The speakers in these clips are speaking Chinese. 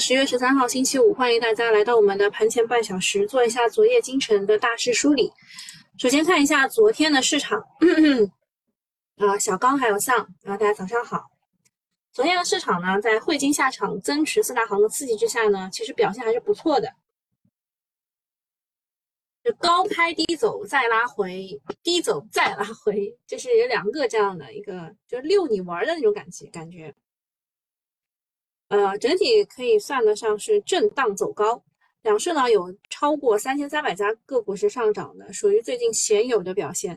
十月十三号星期五，欢迎大家来到我们的盘前半小时，做一下昨夜今晨的大势梳理。首先看一下昨天的市场，啊，小刚还有象，啊，大家早上好。昨天的市场呢，在汇金下场、增持四大行的刺激之下呢，其实表现还是不错的。就高开低走再拉回，低走再拉回，就是有两个这样的一个，就遛你玩的那种感觉，感觉。呃，整体可以算得上是震荡走高，两市呢有超过三千三百家个股是上涨的，属于最近鲜有的表现。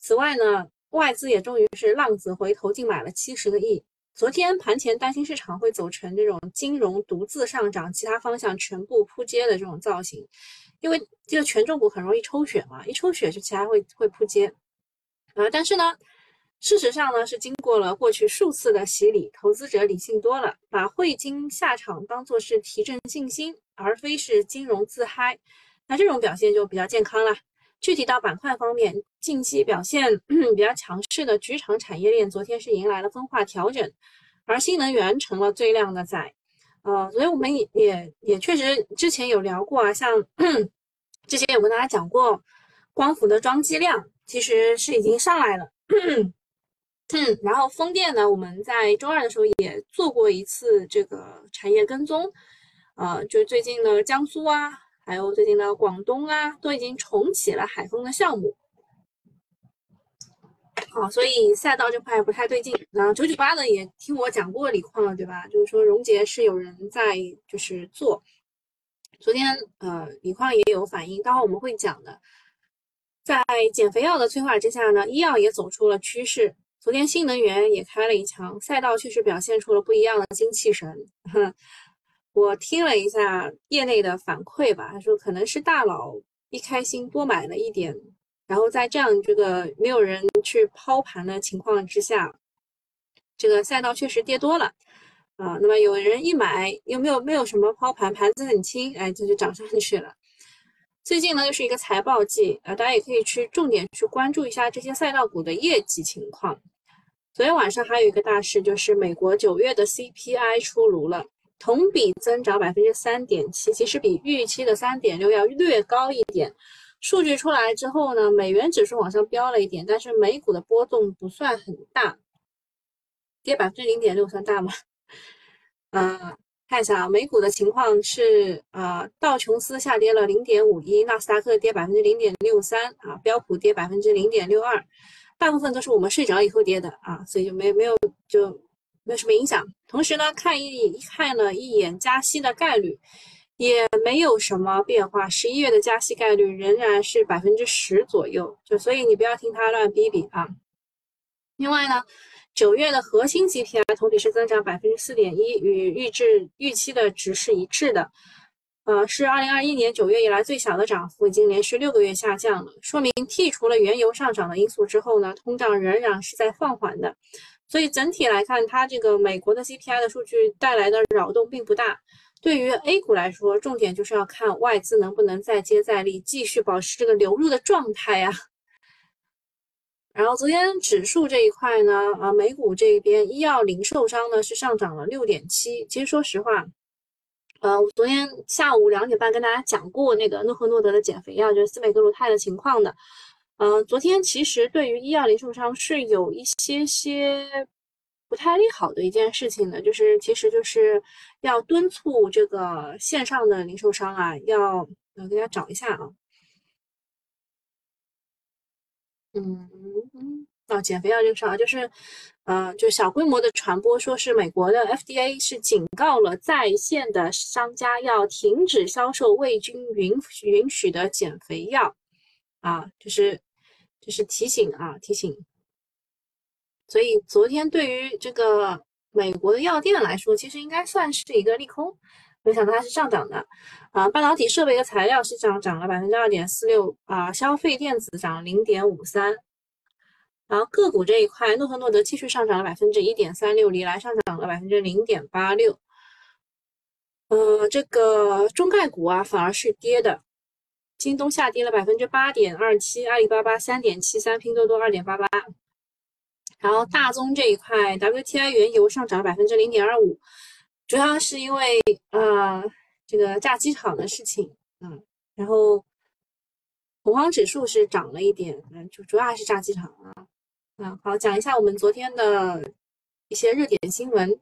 此外呢，外资也终于是浪子回头净买了七十个亿。昨天盘前担心市场会走成这种金融独自上涨，其他方向全部扑街的这种造型。因为这个权重股很容易抽血嘛，一抽血就其他会会扑街，啊，但是呢，事实上呢是经过了过去数次的洗礼，投资者理性多了，把汇金下场当做是提振信心，而非是金融自嗨，那这种表现就比较健康了。具体到板块方面，近期表现 比较强势的局场产业链，昨天是迎来了分化调整，而新能源成了最靓的仔。呃，所以我们也也也确实之前有聊过啊，像 之前有跟大家讲过，光伏的装机量其实是已经上来了。嗯然后风电呢，我们在周二的时候也做过一次这个产业跟踪，呃，就最近的江苏啊，还有最近的广东啊，都已经重启了海风的项目。好，所以赛道这块不太对劲。然后九九八的也听我讲过锂矿了，对吧？就是说荣捷是有人在就是做。昨天呃锂矿也有反应，待会我们会讲的。在减肥药的催化之下呢，医药也走出了趋势。昨天新能源也开了一枪，赛道确实表现出了不一样的精气神。我听了一下业内的反馈吧，他说可能是大佬一开心多买了一点。然后在这样这个没有人去抛盘的情况之下，这个赛道确实跌多了啊。那么有人一买，又没有没有什么抛盘，盘子很轻，哎，这就涨上去了。最近呢又是一个财报季啊，大家也可以去重点去关注一下这些赛道股的业绩情况。昨天晚上还有一个大事，就是美国九月的 CPI 出炉了，同比增长百分之三点七，其实比预期的三点六要略高一点。数据出来之后呢，美元指数往上飙了一点，但是美股的波动不算很大，跌百分之零点六算大吗？嗯，看一下啊，美股的情况是啊，道琼斯下跌了零点五一，纳斯达克跌百分之零点六三啊，标普跌百分之零点六二，大部分都是我们睡着以后跌的啊，所以就没没有就没有什么影响。同时呢，看一看了一眼加息的概率。也没有什么变化，十一月的加息概率仍然是百分之十左右，就所以你不要听他乱逼逼啊。另外呢，九月的核心 CPI 同比是增长百分之四点一，与预制预期的值是一致的，呃，是二零二一年九月以来最小的涨幅，已经连续六个月下降了，说明剔除了原油上涨的因素之后呢，通胀仍然是在放缓的，所以整体来看，它这个美国的 CPI 的数据带来的扰动并不大。对于 A 股来说，重点就是要看外资能不能再接再厉，继续保持这个流入的状态呀。然后昨天指数这一块呢，啊，美股这边医药零售商呢是上涨了六点七。其实说实话，呃，我昨天下午两点半跟大家讲过那个诺和诺德的减肥药，就是司美格鲁肽的情况的。嗯，昨天其实对于医药零售商是有一些些。不太利好的一件事情的，就是其实就是要敦促这个线上的零售商啊，要我给大家找一下啊，嗯嗯，啊，减肥药这个事儿啊，就是，呃，就小规模的传播，说是美国的 FDA 是警告了在线的商家要停止销售未经允允许的减肥药，啊，就是就是提醒啊，提醒。所以昨天对于这个美国的药店来说，其实应该算是一个利空，没想到它是上涨的。啊，半导体设备和材料是涨涨了百分之二点四六啊，消费电子涨零点五三。然后个股这一块，诺和诺德继续上涨了百分之一点三六，里来上涨了百分之零点八六。呃，这个中概股啊反而是跌的，京东下跌了百分之八点二七，阿里巴巴三点七三，拼多多二点八八。然后大宗这一块，WTI 原油上涨了百分之零点二五，主要是因为呃这个炸机场的事情，嗯，然后恐慌指数是涨了一点，嗯，就主要还是炸机场啊，嗯，好，讲一下我们昨天的一些热点新闻，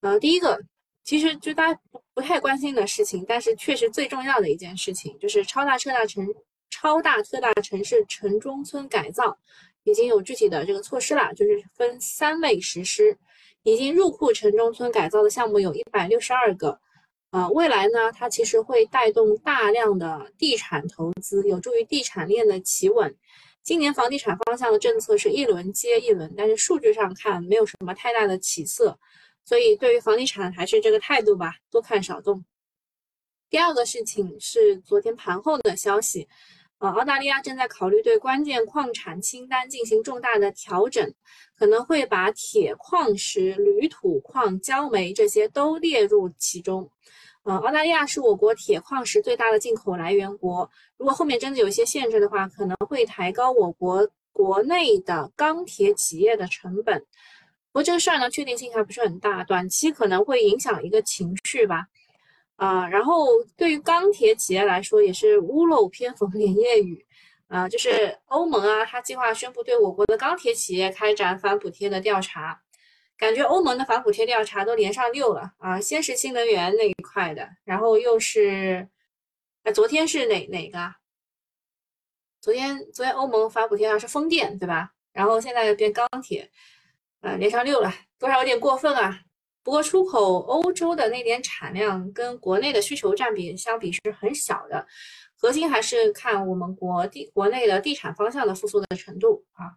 呃，第一个其实就大家不不太关心的事情，但是确实最重要的一件事情就是超大特大城超大特大城市城中村改造已经有具体的这个措施了，就是分三类实施。已经入库城中村改造的项目有一百六十二个，呃，未来呢，它其实会带动大量的地产投资，有助于地产链的企稳。今年房地产方向的政策是一轮接一轮，但是数据上看没有什么太大的起色，所以对于房地产还是这个态度吧，多看少动。第二个事情是昨天盘后的消息。呃，澳大利亚正在考虑对关键矿产清单进行重大的调整，可能会把铁矿石、铝土矿、焦煤这些都列入其中。呃，澳大利亚是我国铁矿石最大的进口来源国，如果后面真的有一些限制的话，可能会抬高我国国内的钢铁企业的成本。不过这个事儿呢，确定性还不是很大，短期可能会影响一个情绪吧。啊，然后对于钢铁企业来说，也是屋漏偏逢连夜雨，啊，就是欧盟啊，它计划宣布对我国的钢铁企业开展反补贴的调查，感觉欧盟的反补贴调查都连上六了啊，先是新能源那一块的，然后又是，哎，昨天是哪哪个？昨天昨天欧盟反补贴啊是风电，对吧？然后现在又变钢铁，呃，连上六了，多少有点过分啊。不过，出口欧洲的那点产量跟国内的需求占比相比是很小的，核心还是看我们国地国内的地产方向的复苏的程度啊。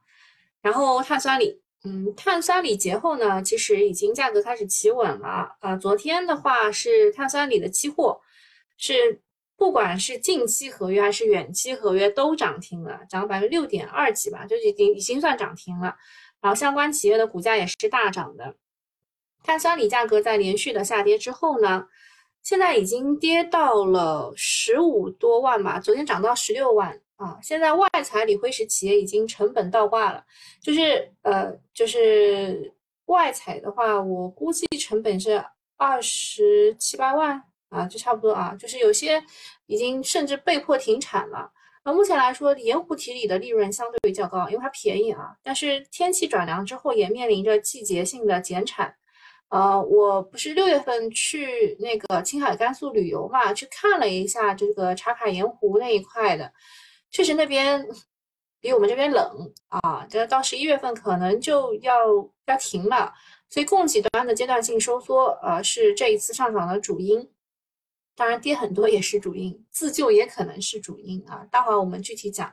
然后碳酸锂，嗯，碳酸锂节后呢，其实已经价格开始企稳了啊。昨天的话是碳酸锂的期货，是不管是近期合约还是远期合约都涨停了，涨了百分之六点二几吧，就已经已经算涨停了。然后相关企业的股价也是大涨的。碳酸锂价格在连续的下跌之后呢，现在已经跌到了十五多万吧，昨天涨到十六万啊。现在外采锂辉石企业已经成本倒挂了，就是呃，就是外采的话，我估计成本是二十七八万啊，就差不多啊。就是有些已经甚至被迫停产了。那目前来说，盐湖提锂的利润相对较高，因为它便宜啊。但是天气转凉之后，也面临着季节性的减产。呃，我不是六月份去那个青海甘肃旅游嘛，去看了一下这个茶卡盐湖那一块的，确实那边比我们这边冷啊，这到十一月份可能就要要停了，所以供给端的阶段性收缩，呃，是这一次上涨的主因，当然跌很多也是主因，自救也可能是主因啊，待会儿我们具体讲。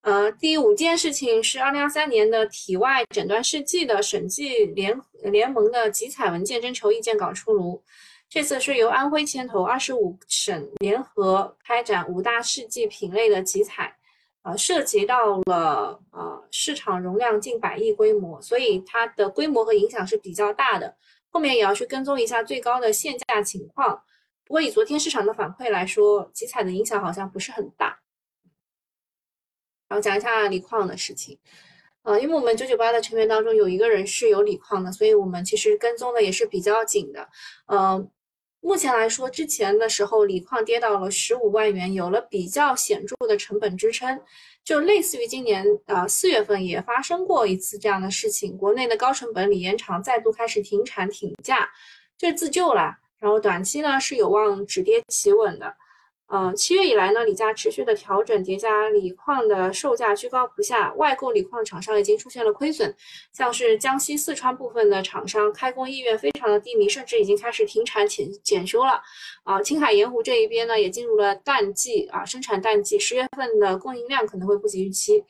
呃，第五件事情是二零二三年的体外诊断试剂的审计联联盟的集采文件征求意见稿出炉。这次是由安徽牵头，二十五省联合开展五大世纪品类的集采，呃，涉及到了呃市场容量近百亿规模，所以它的规模和影响是比较大的。后面也要去跟踪一下最高的限价情况。不过以昨天市场的反馈来说，集采的影响好像不是很大。然后讲一下锂矿的事情，呃，因为我们九九八的成员当中有一个人是有锂矿的，所以我们其实跟踪的也是比较紧的。呃，目前来说，之前的时候锂矿跌到了十五万元，有了比较显著的成本支撑，就类似于今年啊四月份也发生过一次这样的事情，国内的高成本锂盐厂再度开始停产停价，这自救了。然后短期呢是有望止跌企稳的。呃，七月以来呢，锂价持续的调整叠加，锂矿的售价居高不下，外购锂矿厂商已经出现了亏损，像是江西、四川部分的厂商开工意愿非常的低迷，甚至已经开始停产减检修了。啊，青海盐湖这一边呢，也进入了淡季啊，生产淡季，十月份的供应量可能会不及预期。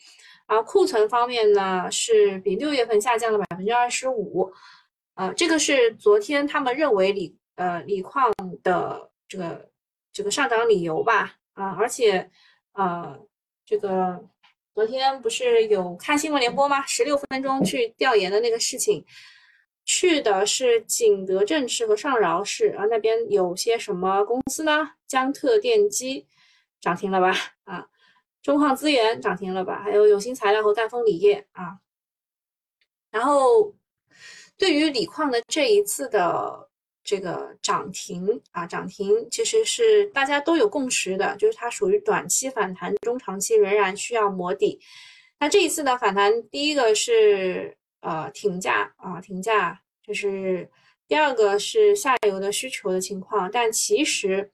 啊，库存方面呢，是比六月份下降了百分之二十五。呃，这个是昨天他们认为锂呃锂矿的这个。这个上涨理由吧，啊，而且，呃，这个昨天不是有看新闻联播吗？十六分钟去调研的那个事情，去的是景德镇市和上饶市啊，那边有些什么公司呢？江特电机涨停了吧？啊，中矿资源涨停了吧？还有有新材料和赣锋锂业啊。然后，对于锂矿的这一次的。这个涨停啊，涨停其实是大家都有共识的，就是它属于短期反弹，中长期仍然需要磨底。那这一次的反弹，第一个是呃停价啊，停价，就是第二个是下游的需求的情况，但其实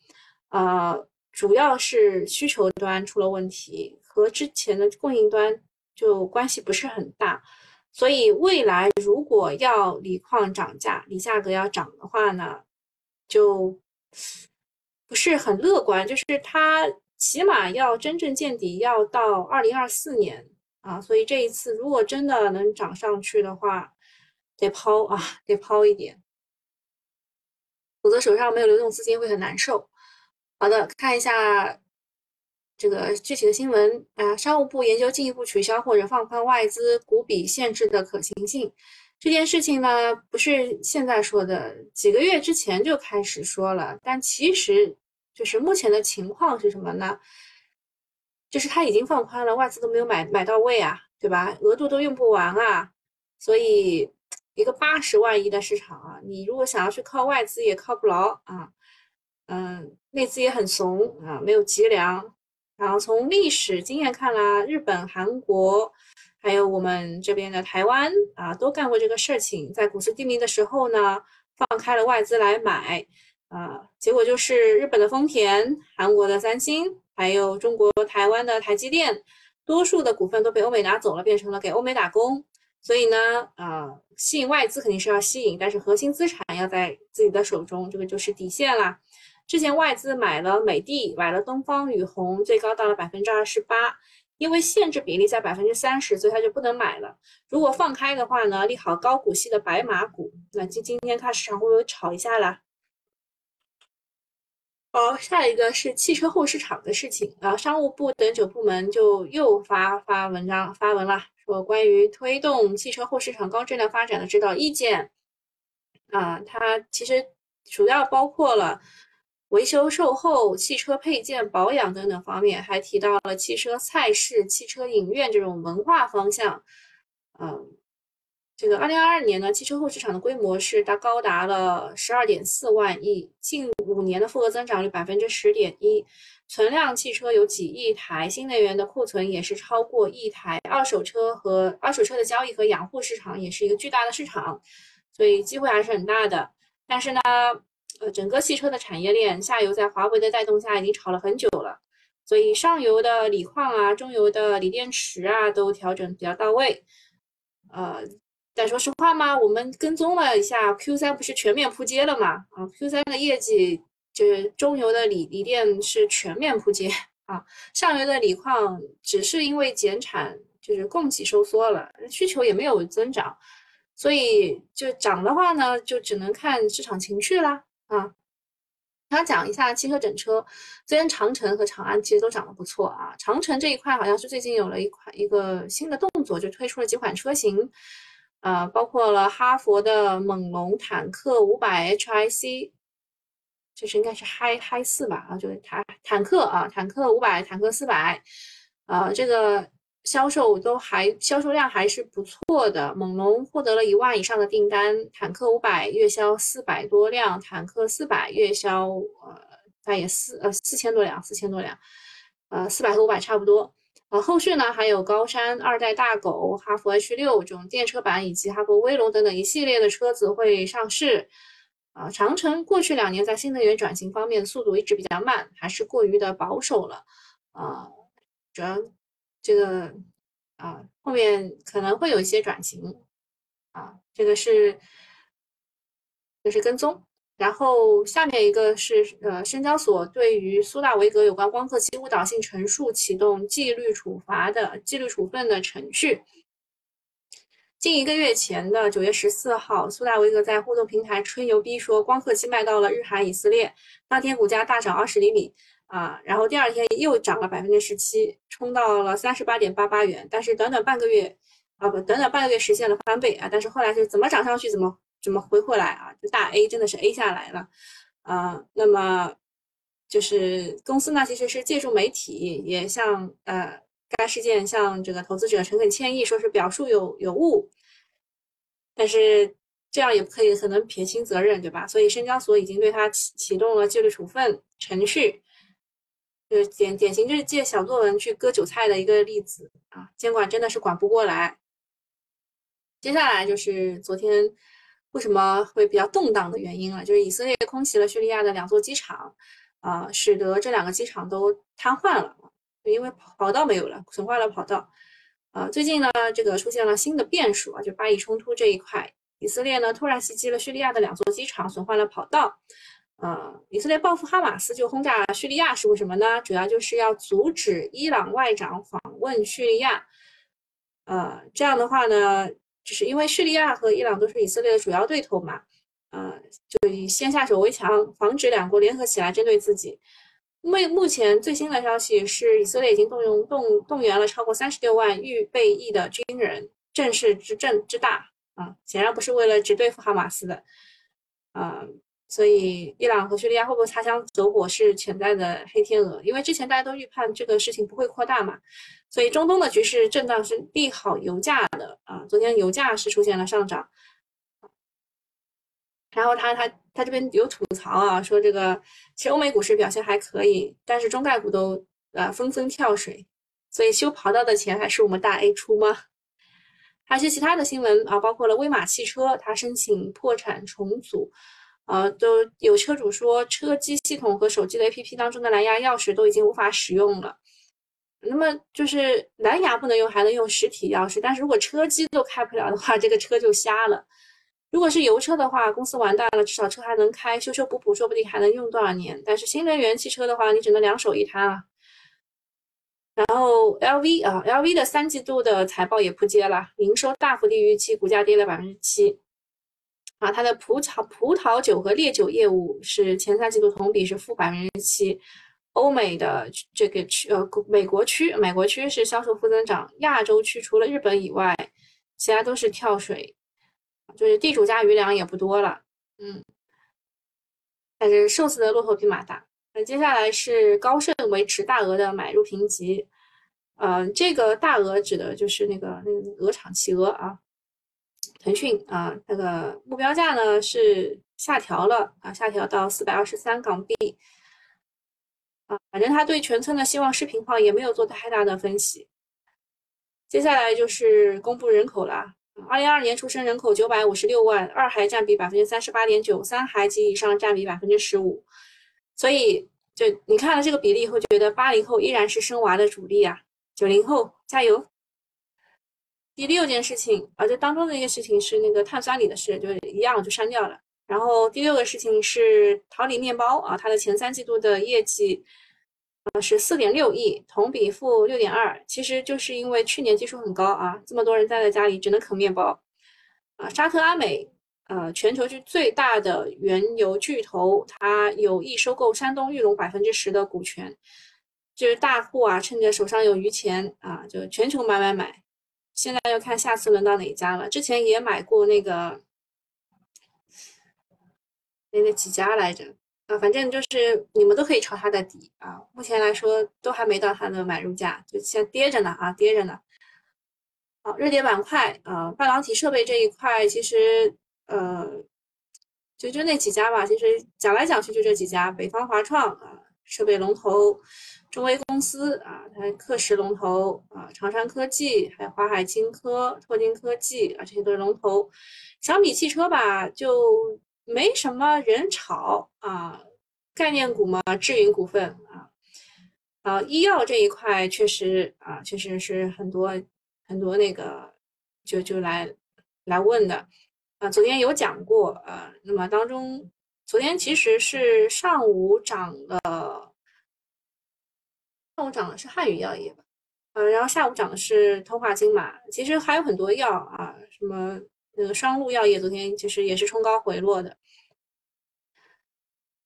呃主要是需求端出了问题，和之前的供应端就关系不是很大。所以未来如果要锂矿涨价，锂价格要涨的话呢，就不是很乐观。就是它起码要真正见底，要到二零二四年啊。所以这一次如果真的能涨上去的话，得抛啊，得抛一点，否则手上没有流动资金会很难受。好的，看一下。这个具体的新闻啊，商务部研究进一步取消或者放宽外资股比限制的可行性。这件事情呢，不是现在说的，几个月之前就开始说了。但其实就是目前的情况是什么呢？就是它已经放宽了，外资都没有买买到位啊，对吧？额度都用不完啊。所以一个八十万亿的市场啊，你如果想要去靠外资也靠不牢啊。嗯，内资也很怂啊，没有脊梁。然后从历史经验看啦，日本、韩国，还有我们这边的台湾啊，都干过这个事情。在股市低迷的时候呢，放开了外资来买，啊，结果就是日本的丰田、韩国的三星，还有中国台湾的台积电，多数的股份都被欧美拿走了，变成了给欧美打工。所以呢，啊，吸引外资肯定是要吸引，但是核心资产要在自己的手中，这个就是底线啦。之前外资买了美的，买了东方雨虹，最高到了百分之二十八，因为限制比例在百分之三十，所以它就不能买了。如果放开的话呢，利好高股息的白马股。那今今天看市场会不会炒一下啦？好，下一个是汽车后市场的事情啊，商务部等九部门就又发发文章发文了，说关于推动汽车后市场高质量发展的指导意见啊，它其实主要包括了。维修售后、汽车配件保养等等方面，还提到了汽车菜市、汽车影院这种文化方向。嗯，这个二零二二年呢，汽车后市场的规模是达高达了十二点四万亿，近五年的复合增长率百分之十点一，存量汽车有几亿台，新能源的库存也是超过亿台，二手车和二手车的交易和养护市场也是一个巨大的市场，所以机会还是很大的。但是呢？呃，整个汽车的产业链，下游在华为的带动下已经炒了很久了，所以上游的锂矿啊、中游的锂电池啊都调整比较到位。呃，但说实话嘛，我们跟踪了一下 Q 三不是全面扑街了嘛？啊，Q 三的业绩就是中游的锂锂电是全面扑街啊，上游的锂矿只是因为减产，就是供给收缩了，需求也没有增长，所以就涨的话呢，就只能看市场情绪啦。啊，他讲一下汽车整车，虽然长城和长安其实都涨得不错啊。长城这一块好像是最近有了一款一个新的动作，就推出了几款车型，啊，包括了哈佛的猛龙坦克五百 HIC，就是应该是嗨嗨四吧啊，就是坦坦克啊，坦克五百，坦克四百，啊，这个。销售都还销售量还是不错的，猛龙获得了一万以上的订单，坦克五百月销四百多辆，坦克四百月销呃大约四呃四千多辆，四千多辆，呃四百和五百差不多。呃，后续呢还有高山二代大狗、哈弗 H 六这种电车版，以及哈弗威龙等等一系列的车子会上市。啊，长城过去两年在新能源转型方面速度一直比较慢，还是过于的保守了。啊，主要。这个啊，后面可能会有一些转型啊，这个是就是跟踪。然后下面一个是呃，深交所对于苏大维格有关光刻机误导性陈述启动纪律处罚的纪律处分的程序。近一个月前的九月十四号，苏大维格在互动平台吹牛逼说光刻机卖到了日韩以色列，当天股价大涨二十厘米。啊，然后第二天又涨了百分之十七，冲到了三十八点八八元。但是短短半个月，啊不，短短半个月实现了翻倍啊！但是后来是怎么涨上去，怎么怎么回回来啊？就大 A 真的是 A 下来了，啊，那么就是公司呢，其实是借助媒体，也向呃该事件向这个投资者诚恳歉意，说是表述有有误，但是这样也可以可能撇清责任，对吧？所以深交所已经对他启启动了纪律处分程序，就是典典型就是借小作文去割韭菜的一个例子啊，监管真的是管不过来。接下来就是昨天为什么会比较动荡的原因了，就是以色列空袭了叙利亚的两座机场，啊，使得这两个机场都瘫痪了，因为跑道没有了，损坏了跑道。啊，最近呢，这个出现了新的变数啊，就巴以冲突这一块，以色列呢突然袭击了叙利亚的两座机场，损坏了跑道。啊，以色列报复哈马斯就轰炸叙利亚是为什么呢？主要就是要阻止伊朗外长访问叙利亚。呃，这样的话呢。就是因为叙利亚和伊朗都是以色列的主要对头嘛，呃，就以先下手为强，防止两国联合起来针对自己。目目前最新的消息是，以色列已经动用动动员了超过三十六万预备役的军人，阵势之阵之大啊，显然不是为了只对付哈马斯的，啊。所以，伊朗和叙利亚会不会擦枪走火是潜在的黑天鹅，因为之前大家都预判这个事情不会扩大嘛。所以，中东的局势震荡是利好油价的啊。昨天油价是出现了上涨，然后他他他这边有吐槽啊，说这个其实欧美股市表现还可以，但是中概股都呃纷纷跳水，所以修跑道的钱还是我们大 A 出吗？还有些其他的新闻啊，包括了威马汽车，它申请破产重组。呃，都有车主说，车机系统和手机的 APP 当中的蓝牙钥匙都已经无法使用了。那么就是蓝牙不能用，还能用实体钥匙，但是如果车机都开不了的话，这个车就瞎了。如果是油车的话，公司完蛋了，至少车还能开，修修补补，说不定还能用多少年。但是新能源汽车的话，你只能两手一摊啊。然后 LV 啊，LV 的三季度的财报也扑街了，营收大幅低于预期，股价跌了百分之七。啊，它的葡萄葡萄酒和烈酒业务是前三季度同比是负百分之七，欧美的这个区呃美国区美国区是销售负增长，亚洲区除了日本以外，其他都是跳水，就是地主家余粮也不多了，嗯，但是瘦死的骆驼比马大。那接下来是高盛维持大额的买入评级，嗯，这个大额指的就是那个那个鹅厂企鹅啊。腾讯啊，那个目标价呢是下调了啊，下调到四百二十三港币啊。反正他对全村的希望视频号也没有做太大的分析。接下来就是公布人口了，二零二二年出生人口九百五十六万，二孩占比百分之三十八点九，三孩及以上占比百分之十五。所以就你看了这个比例以后，觉得八零后依然是生娃的主力啊，九零后加油。第六件事情啊，这当中的一个事情是那个碳酸锂的事，就是一样就删掉了。然后第六个事情是桃李面包啊，它的前三季度的业绩呃是四点六亿，同比负六点二，其实就是因为去年基数很高啊，这么多人待在家里只能啃面包啊。沙特阿美呃，全球最最大的原油巨头，它有意收购山东玉龙百分之十的股权，就是大户啊，趁着手上有余钱啊，就全球买买买。现在要看下次轮到哪家了。之前也买过那个，那那几家来着啊，反正就是你们都可以抄它的底啊。目前来说都还没到它的买入价，就先跌着呢啊，跌着呢。好，热点板块啊，半导体设备这一块其实呃，就就那几家吧。其实讲来讲去就这几家，北方华创啊，设备龙头。中微公司啊，它刻石龙头啊，长山科技，还有华海金科、拓金科技啊，这些都是龙头。小米汽车吧，就没什么人炒啊，概念股嘛，智云股份啊，啊，医药这一块确实啊，确实是很多很多那个就就来来问的啊，昨天有讲过啊，那么当中昨天其实是上午涨了。上午涨的是汉语药业吧，呃，然后下午涨的是通化金马，其实还有很多药啊，什么那个双鹿药业昨天其实也是冲高回落的，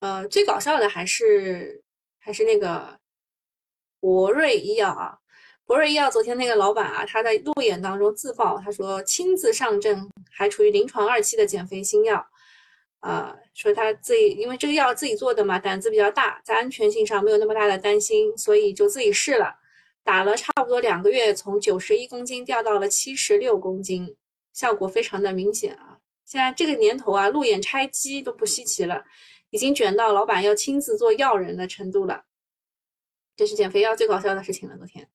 呃，最搞笑的还是还是那个博瑞医药啊，博瑞医药昨天那个老板啊，他在路演当中自曝，他说亲自上阵，还处于临床二期的减肥新药。啊，说他自己因为这个药自己做的嘛，胆子比较大，在安全性上没有那么大的担心，所以就自己试了，打了差不多两个月，从九十一公斤掉到了七十六公斤，效果非常的明显啊。现在这个年头啊，路演拆机都不稀奇了，已经卷到老板要亲自做药人的程度了。这是减肥药最搞笑的事情了，昨天。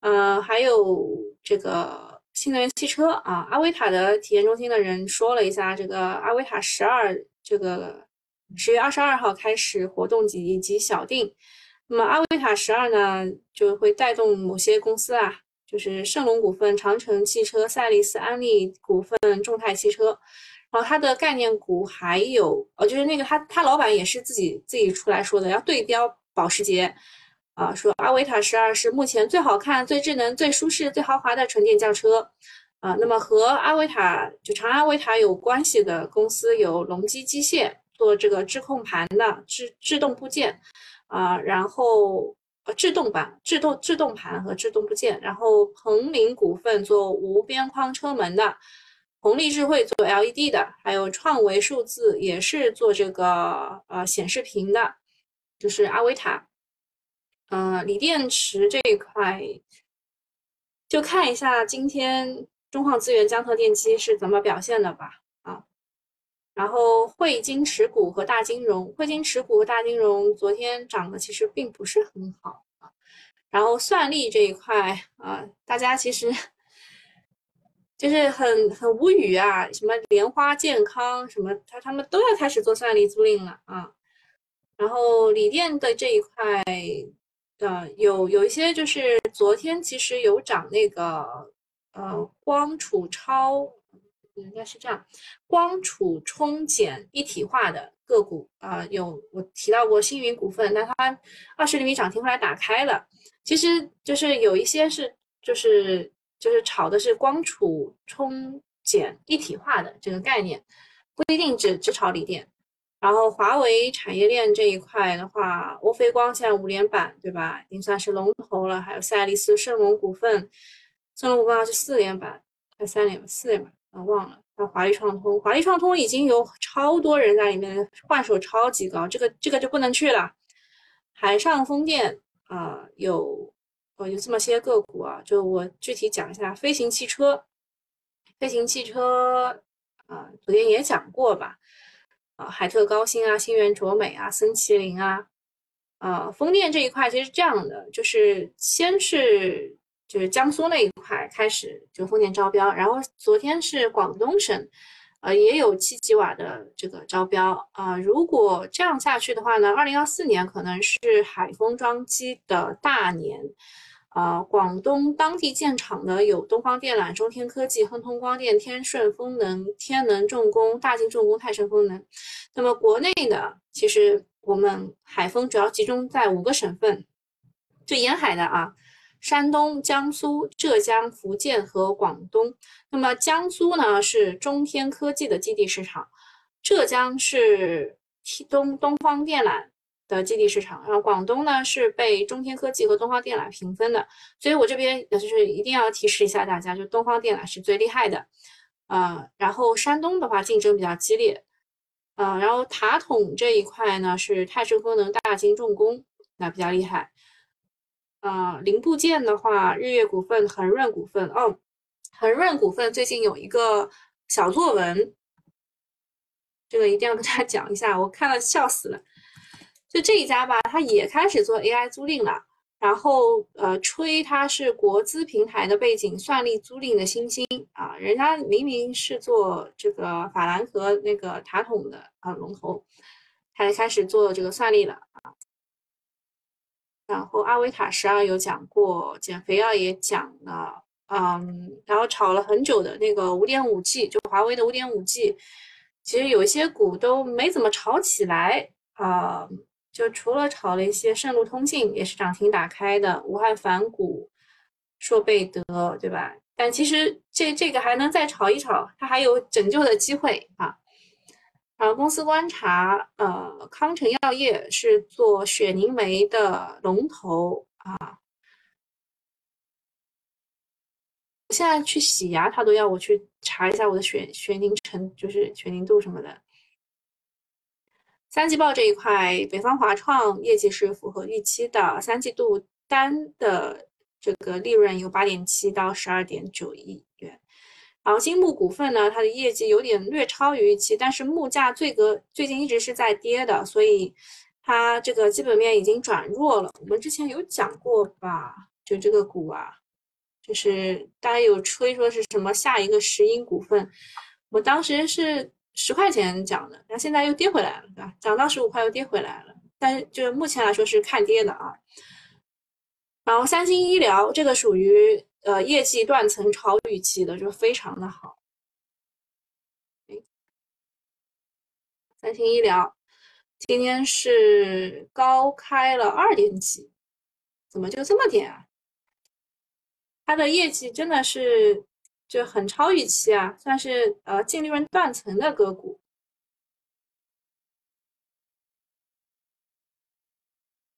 呃，还有这个新能源汽车啊，阿维塔的体验中心的人说了一下，这个阿维塔十二，这个十月二十二号开始活动及以及小定。那么阿维塔十二呢，就会带动某些公司啊。就是盛隆股份、长城汽车、赛力斯、安利股份、众泰汽车，然后它的概念股还有，呃，就是那个他他老板也是自己自己出来说的，要对标保时捷，啊，说阿维塔十二是目前最好看、最智能、最舒适、最豪华的纯电轿车，啊，那么和阿维塔就长安维塔有关系的公司有隆基机械做这个智控盘的制制动部件，啊，然后。呃，制动板、制动制动盘和制动部件，然后鹏林股份做无边框车门的，红利智慧做 LED 的，还有创维数字也是做这个呃显示屏的，就是阿维塔。嗯，锂电池这一块，就看一下今天中矿资源、江特电机是怎么表现的吧。啊然后汇金持股和大金融，汇金持股和大金融昨天涨的其实并不是很好啊。然后算力这一块啊，大家其实就是很很无语啊，什么莲花健康什么，他他们都要开始做算力租赁了啊。然后锂电的这一块，呃，有有一些就是昨天其实有涨那个呃光储超。应该是这样，光储充减一体化的个股啊，有我提到过星云股份，那它二十厘米涨停后来打开了，其实就是有一些是就是就是炒的是光储充减一体化的这个概念，不一定只只炒锂电。然后华为产业链这一块的话，欧菲光现在五连板对吧，已经算是龙头了，还有赛力斯、盛隆股份，盛隆股份好像是四连板，还三连四连板。啊，忘了，那华丽创通，华丽创通已经有超多人在里面，换手超级高，这个这个就不能去了。海上风电啊，有哦有这么些个股啊，就我具体讲一下，飞行汽车，飞行汽车啊，昨天也讲过吧？啊，海特高新啊，新源卓美啊，森麒麟啊，啊，风电这一块其实是这样的，就是先是。就是江苏那一块开始就风电招标，然后昨天是广东省，呃也有七吉瓦的这个招标啊。如果这样下去的话呢，二零二四年可能是海风装机的大年，啊，广东当地建厂的有东方电缆、中天科技、亨通光电、天顺风能、天能重工、大金重工、泰盛风能。那么国内呢，其实我们海风主要集中在五个省份，最沿海的啊。山东、江苏、浙江、福建和广东。那么江苏呢是中天科技的基地市场，浙江是东东方电缆的基地市场，然后广东呢是被中天科技和东方电缆平分的。所以我这边就是一定要提示一下大家，就东方电缆是最厉害的，啊，然后山东的话竞争比较激烈，啊，然后塔筒这一块呢是泰盛风能、大金重工，那比较厉害。啊，零部件的话，日月股份、恒润股份哦，恒润股份最近有一个小作文，这个一定要跟大家讲一下，我看了笑死了。就这一家吧，它也开始做 AI 租赁了，然后呃，吹它是国资平台的背景，算力租赁的新星啊，人家明明是做这个法兰和那个塔筒的啊龙头，他也开始做这个算力了啊。然后阿维塔十二有讲过，减肥药也讲了，嗯，然后炒了很久的那个五点五 G，就华为的五点五 G，其实有一些股都没怎么炒起来啊，就除了炒了一些盛路通信也是涨停打开的，武汉凡谷、硕贝德，对吧？但其实这这个还能再炒一炒，它还有拯救的机会啊。然后公司观察，呃，康诚药业是做血凝酶的龙头啊。现在去洗牙，他都要我去查一下我的血血凝程，就是血凝度什么的。三季报这一块，北方华创业绩是符合预期的，三季度单的这个利润有八点七到十二点九亿元。然后金木股份呢，它的业绩有点略超于预期，但是木价最隔最近一直是在跌的，所以它这个基本面已经转弱了。我们之前有讲过吧？就这个股啊，就是大家有吹说是什么下一个石英股份，我当时是十块钱讲的，那现在又跌回来了，对吧？涨到十五块又跌回来了，但是就是目前来说是看跌的啊。然后三星医疗这个属于呃业绩断层超预期的，就非常的好。三星医疗今天是高开了二点几，怎么就这么点啊？它的业绩真的是就很超预期啊，算是呃净利润断层的个股。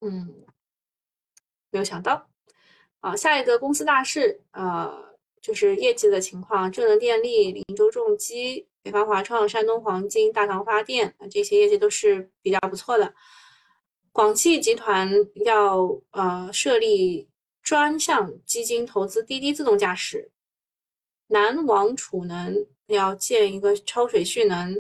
嗯。没有想到，啊，下一个公司大事，呃，就是业绩的情况，智能电力、林州重机、北方华创、山东黄金、大唐发电，这些业绩都是比较不错的。广汽集团要呃设立专项基金投资滴滴自动驾驶，南王储能要建一个抽水蓄能，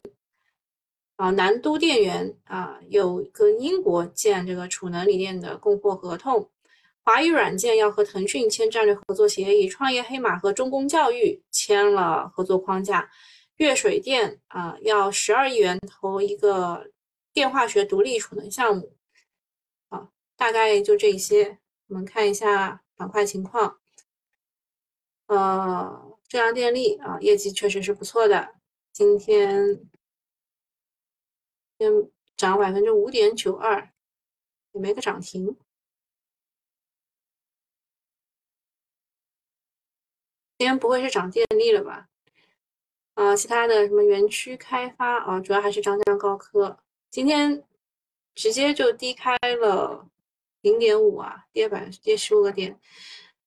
啊，南都电源啊有跟英国建这个储能锂电的供货合同。华宇软件要和腾讯签战略合作协议，创业黑马和中公教育签了合作框架。粤水电啊，要十二亿元投一个电化学独立储能项目。啊，大概就这些。我们看一下板块情况。呃，浙江电力啊，业绩确实是不错的，今天先涨百分之五点九二，也没个涨停。今天不会是涨电力了吧？啊，其他的什么园区开发啊，主要还是张江高科。今天直接就低开了零点五啊，跌百跌十五个点。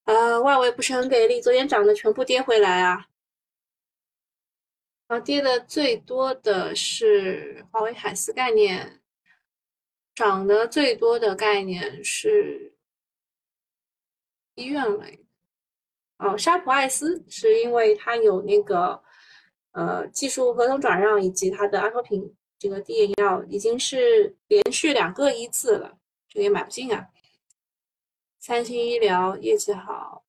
呃，外围不是很给力，昨天涨的全部跌回来啊。啊，跌的最多的是华为海思概念，涨得最多的概念是医院类。哦，沙普爱思是因为它有那个呃技术合同转让，以及它的阿托品这个滴眼药已经是连续两个一字了，这个也买不进啊。三星医疗业绩好，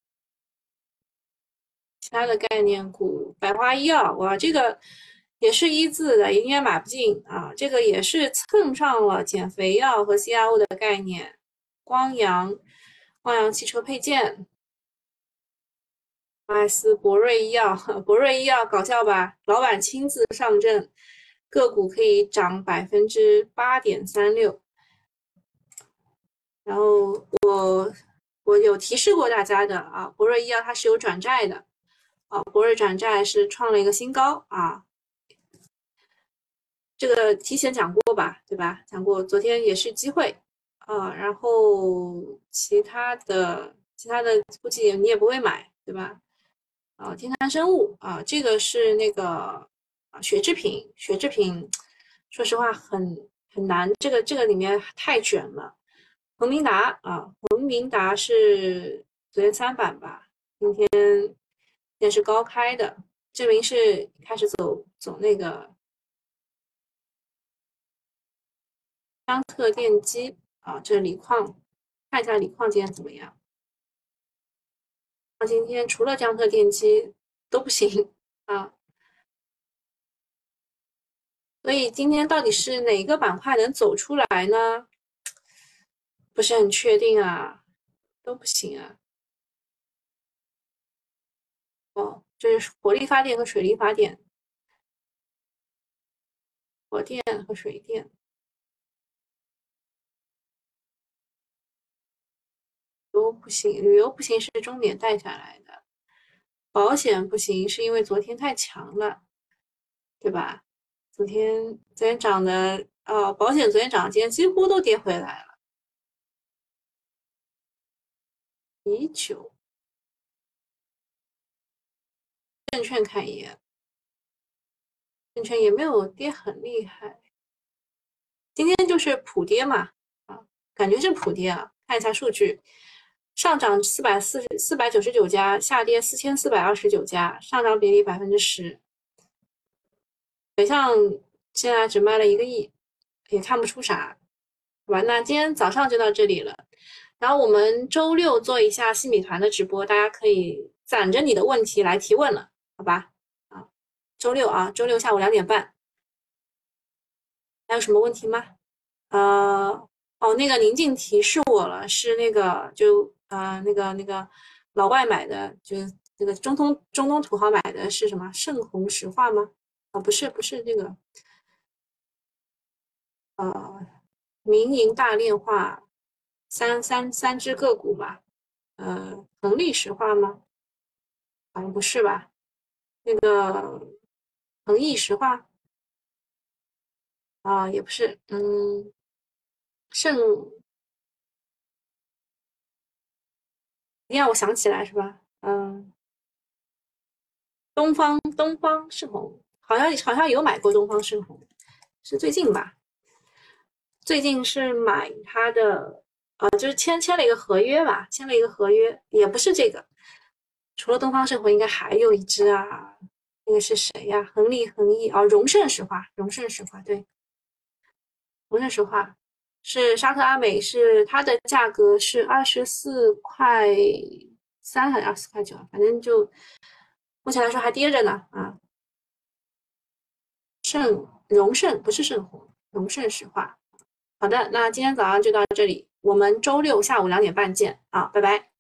其他的概念股，百花医药哇，这个也是一字的，应该买不进啊。这个也是蹭上了减肥药和 CRO 的概念。光阳，光阳汽车配件。艾斯博瑞医药，博瑞医药搞笑吧？老板亲自上阵，个股可以涨百分之八点三六。然后我我有提示过大家的啊，博瑞医药它是有转债的啊，博瑞转债是创了一个新高啊，这个提前讲过吧，对吧？讲过，昨天也是机会啊。然后其他的其他的估计你也不会买，对吧？啊，天坛生物啊，这个是那个啊，血制品，血制品，说实话很很难，这个这个里面太卷了。恒明达啊，恒明达是昨天三板吧，今天也是高开的，证明是开始走走那个江特电机啊，这是锂矿，看一下锂矿今天怎么样。那今天除了江特电机都不行啊，所以今天到底是哪个板块能走出来呢？不是很确定啊，都不行啊。哦，就是火力发电和水力发电，火电和水电。都不行，旅游不行是重点带下来的，保险不行是因为昨天太强了，对吧？昨天昨天涨的，啊，保险昨天涨，今天几乎都跌回来了。米酒，证券看一眼，证券也没有跌很厉害，今天就是普跌嘛，啊，感觉是普跌啊，看一下数据。上涨四百四十四百九十九家，下跌四千四百二十九家，上涨比例百分之十。北向现在只卖了一个亿，也看不出啥，好吧？那今天早上就到这里了，然后我们周六做一下新米团的直播，大家可以攒着你的问题来提问了，好吧？啊，周六啊，周六下午两点半，还有什么问题吗？呃，哦，那个宁静提示我了，是那个就啊，那个那个老外买的，就那个中东中东土豪买的是什么盛虹石化吗？啊，不是不是这个，呃，民营大炼化三三三只个股吧，呃，恒力石化吗？好像不是吧？那个恒益石化啊，也不是，嗯。盛，你让我想起来是吧？嗯，东方东方盛虹，好像好像有买过东方盛虹，是最近吧？最近是买它的，啊，就是签签了一个合约吧，签了一个合约，也不是这个，除了东方盛虹，应该还有一只啊，那个是谁呀？恒利恒益啊，荣盛石化，荣盛石化，对，荣盛石化。是沙特阿美，是它的价格是二十四块三还是二十四块九？反正就目前来说还跌着呢啊。盛荣盛不是盛虹，荣盛石化。好的，那今天早上就到这里，我们周六下午两点半见啊，拜拜。